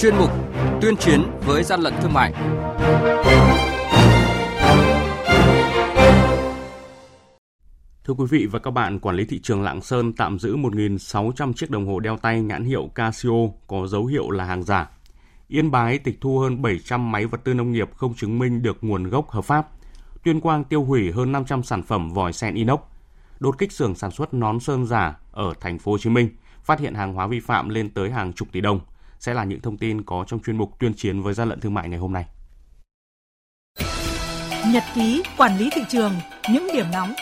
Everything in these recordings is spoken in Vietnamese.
chuyên mục Tuyên chiến với gian lận thương mại. Thưa quý vị và các bạn, quản lý thị trường Lạng Sơn tạm giữ 1.600 chiếc đồng hồ đeo tay nhãn hiệu Casio có dấu hiệu là hàng giả. Yên Bái tịch thu hơn 700 máy vật tư nông nghiệp không chứng minh được nguồn gốc hợp pháp. Tuyên Quang tiêu hủy hơn 500 sản phẩm vòi sen inox. Đột kích xưởng sản xuất nón sơn giả ở thành phố Hồ Chí Minh, phát hiện hàng hóa vi phạm lên tới hàng chục tỷ đồng. Sẽ là những thông tin có trong chuyên mục tuyên chiến với gian lận thương mại ngày hôm nay. Nhật ký quản lý thị trường, những điểm nóng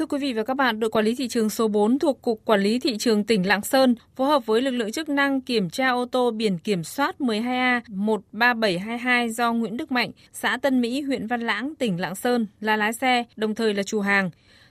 Thưa quý vị và các bạn, đội quản lý thị trường số 4 thuộc Cục Quản lý Thị trường tỉnh Lạng Sơn phối hợp với lực lượng chức năng kiểm tra ô tô biển kiểm soát 12A 13722 do Nguyễn Đức Mạnh, xã Tân Mỹ, huyện Văn Lãng, tỉnh Lạng Sơn là lái xe, đồng thời là chủ hàng.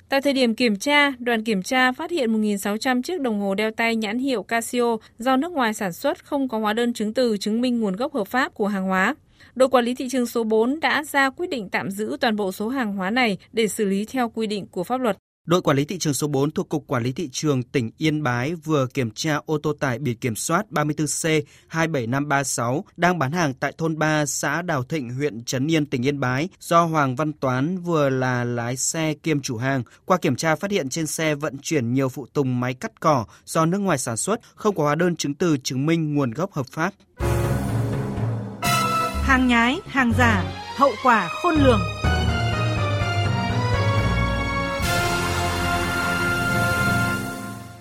Tại thời điểm kiểm tra, đoàn kiểm tra phát hiện 1.600 chiếc đồng hồ đeo tay nhãn hiệu Casio do nước ngoài sản xuất không có hóa đơn chứng từ chứng minh nguồn gốc hợp pháp của hàng hóa. Đội quản lý thị trường số 4 đã ra quyết định tạm giữ toàn bộ số hàng hóa này để xử lý theo quy định của pháp luật. Đội quản lý thị trường số 4 thuộc Cục Quản lý Thị trường tỉnh Yên Bái vừa kiểm tra ô tô tải biển kiểm soát 34C 27536 đang bán hàng tại thôn 3 xã Đào Thịnh, huyện Trấn Yên, tỉnh Yên Bái do Hoàng Văn Toán vừa là lái xe kiêm chủ hàng. Qua kiểm tra phát hiện trên xe vận chuyển nhiều phụ tùng máy cắt cỏ do nước ngoài sản xuất, không có hóa đơn chứng từ chứng minh nguồn gốc hợp pháp. Hàng nhái, hàng giả, hậu quả khôn lường.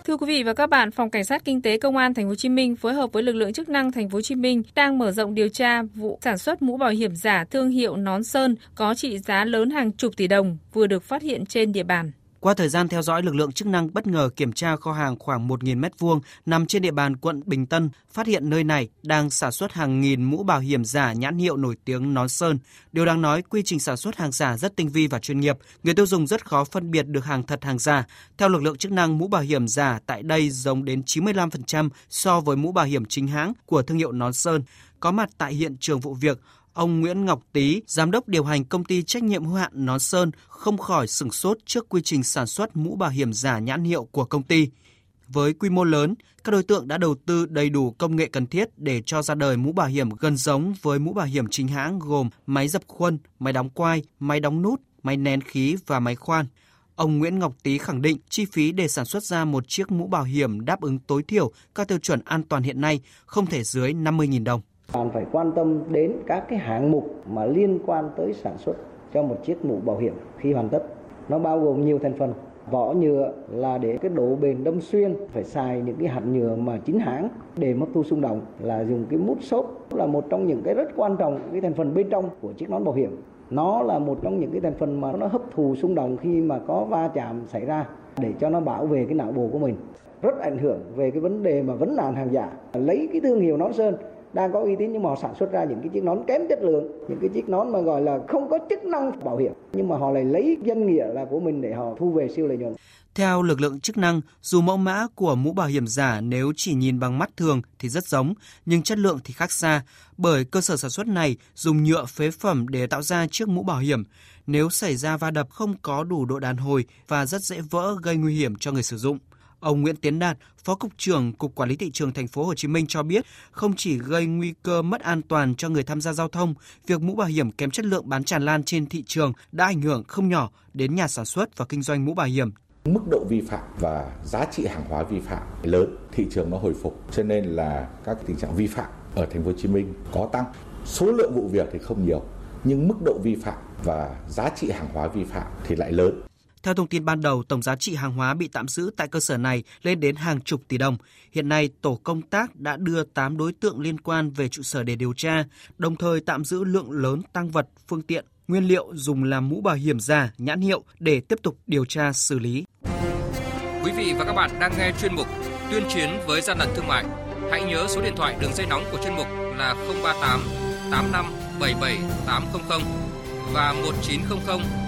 Thưa quý vị và các bạn, Phòng Cảnh sát Kinh tế Công an Thành phố Hồ Chí Minh phối hợp với lực lượng chức năng Thành phố Hồ Chí Minh đang mở rộng điều tra vụ sản xuất mũ bảo hiểm giả thương hiệu Nón Sơn có trị giá lớn hàng chục tỷ đồng vừa được phát hiện trên địa bàn. Qua thời gian theo dõi, lực lượng chức năng bất ngờ kiểm tra kho hàng khoảng 1.000 m2 nằm trên địa bàn quận Bình Tân, phát hiện nơi này đang sản xuất hàng nghìn mũ bảo hiểm giả nhãn hiệu nổi tiếng Nón Sơn. Điều đáng nói, quy trình sản xuất hàng giả rất tinh vi và chuyên nghiệp, người tiêu dùng rất khó phân biệt được hàng thật hàng giả. Theo lực lượng chức năng, mũ bảo hiểm giả tại đây giống đến 95% so với mũ bảo hiểm chính hãng của thương hiệu Nón Sơn. Có mặt tại hiện trường vụ việc, Ông Nguyễn Ngọc Tý, giám đốc điều hành công ty trách nhiệm hữu hạn Nón Sơn, không khỏi sửng sốt trước quy trình sản xuất mũ bảo hiểm giả nhãn hiệu của công ty. Với quy mô lớn, các đối tượng đã đầu tư đầy đủ công nghệ cần thiết để cho ra đời mũ bảo hiểm gần giống với mũ bảo hiểm chính hãng gồm máy dập khuôn, máy đóng quai, máy đóng nút, máy nén khí và máy khoan. Ông Nguyễn Ngọc Tý khẳng định chi phí để sản xuất ra một chiếc mũ bảo hiểm đáp ứng tối thiểu các tiêu chuẩn an toàn hiện nay không thể dưới 50.000 đồng. Bạn phải quan tâm đến các cái hạng mục mà liên quan tới sản xuất cho một chiếc mũ bảo hiểm khi hoàn tất. Nó bao gồm nhiều thành phần. Vỏ nhựa là để cái độ bền đâm xuyên, phải xài những cái hạt nhựa mà chính hãng để mất thu xung động là dùng cái mút xốp là một trong những cái rất quan trọng cái thành phần bên trong của chiếc nón bảo hiểm. Nó là một trong những cái thành phần mà nó hấp thụ xung động khi mà có va chạm xảy ra để cho nó bảo vệ cái não bộ của mình rất ảnh hưởng về cái vấn đề mà vấn nạn hàng giả lấy cái thương hiệu nón sơn đang có uy tín nhưng mà họ sản xuất ra những cái chiếc nón kém chất lượng những cái chiếc nón mà gọi là không có chức năng bảo hiểm nhưng mà họ lại lấy danh nghĩa là của mình để họ thu về siêu lợi nhuận theo lực lượng chức năng, dù mẫu mã của mũ bảo hiểm giả nếu chỉ nhìn bằng mắt thường thì rất giống, nhưng chất lượng thì khác xa, bởi cơ sở sản xuất này dùng nhựa phế phẩm để tạo ra chiếc mũ bảo hiểm. Nếu xảy ra va đập không có đủ độ đàn hồi và rất dễ vỡ gây nguy hiểm cho người sử dụng. Ông Nguyễn Tiến Đạt, Phó cục trưởng Cục Quản lý thị trường thành phố Hồ Chí Minh cho biết, không chỉ gây nguy cơ mất an toàn cho người tham gia giao thông, việc mũ bảo hiểm kém chất lượng bán tràn lan trên thị trường đã ảnh hưởng không nhỏ đến nhà sản xuất và kinh doanh mũ bảo hiểm. Mức độ vi phạm và giá trị hàng hóa vi phạm lớn, thị trường nó hồi phục, cho nên là các tình trạng vi phạm ở thành phố Hồ Chí Minh có tăng. Số lượng vụ việc thì không nhiều, nhưng mức độ vi phạm và giá trị hàng hóa vi phạm thì lại lớn. Theo thông tin ban đầu, tổng giá trị hàng hóa bị tạm giữ tại cơ sở này lên đến hàng chục tỷ đồng. Hiện nay, tổ công tác đã đưa 8 đối tượng liên quan về trụ sở để điều tra, đồng thời tạm giữ lượng lớn tăng vật, phương tiện, nguyên liệu dùng làm mũ bảo hiểm giả, nhãn hiệu để tiếp tục điều tra xử lý. Quý vị và các bạn đang nghe chuyên mục Tuyên chiến với gian lận thương mại. Hãy nhớ số điện thoại đường dây nóng của chuyên mục là 038 85 77 800 và 1900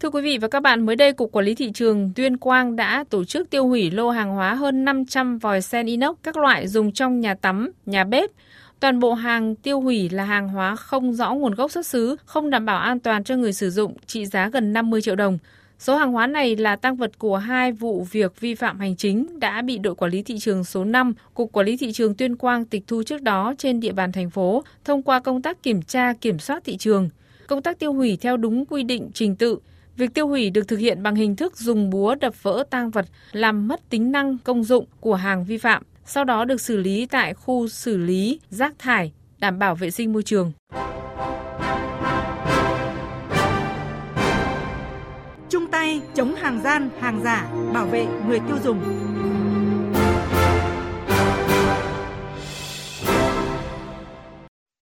Thưa quý vị và các bạn, mới đây Cục Quản lý Thị trường Tuyên Quang đã tổ chức tiêu hủy lô hàng hóa hơn 500 vòi sen inox các loại dùng trong nhà tắm, nhà bếp. Toàn bộ hàng tiêu hủy là hàng hóa không rõ nguồn gốc xuất xứ, không đảm bảo an toàn cho người sử dụng, trị giá gần 50 triệu đồng. Số hàng hóa này là tăng vật của hai vụ việc vi phạm hành chính đã bị đội quản lý thị trường số 5, Cục Quản lý Thị trường Tuyên Quang tịch thu trước đó trên địa bàn thành phố thông qua công tác kiểm tra kiểm soát thị trường. Công tác tiêu hủy theo đúng quy định trình tự, Việc tiêu hủy được thực hiện bằng hình thức dùng búa đập vỡ tang vật làm mất tính năng công dụng của hàng vi phạm, sau đó được xử lý tại khu xử lý rác thải, đảm bảo vệ sinh môi trường. Chung tay chống hàng gian, hàng giả, bảo vệ người tiêu dùng.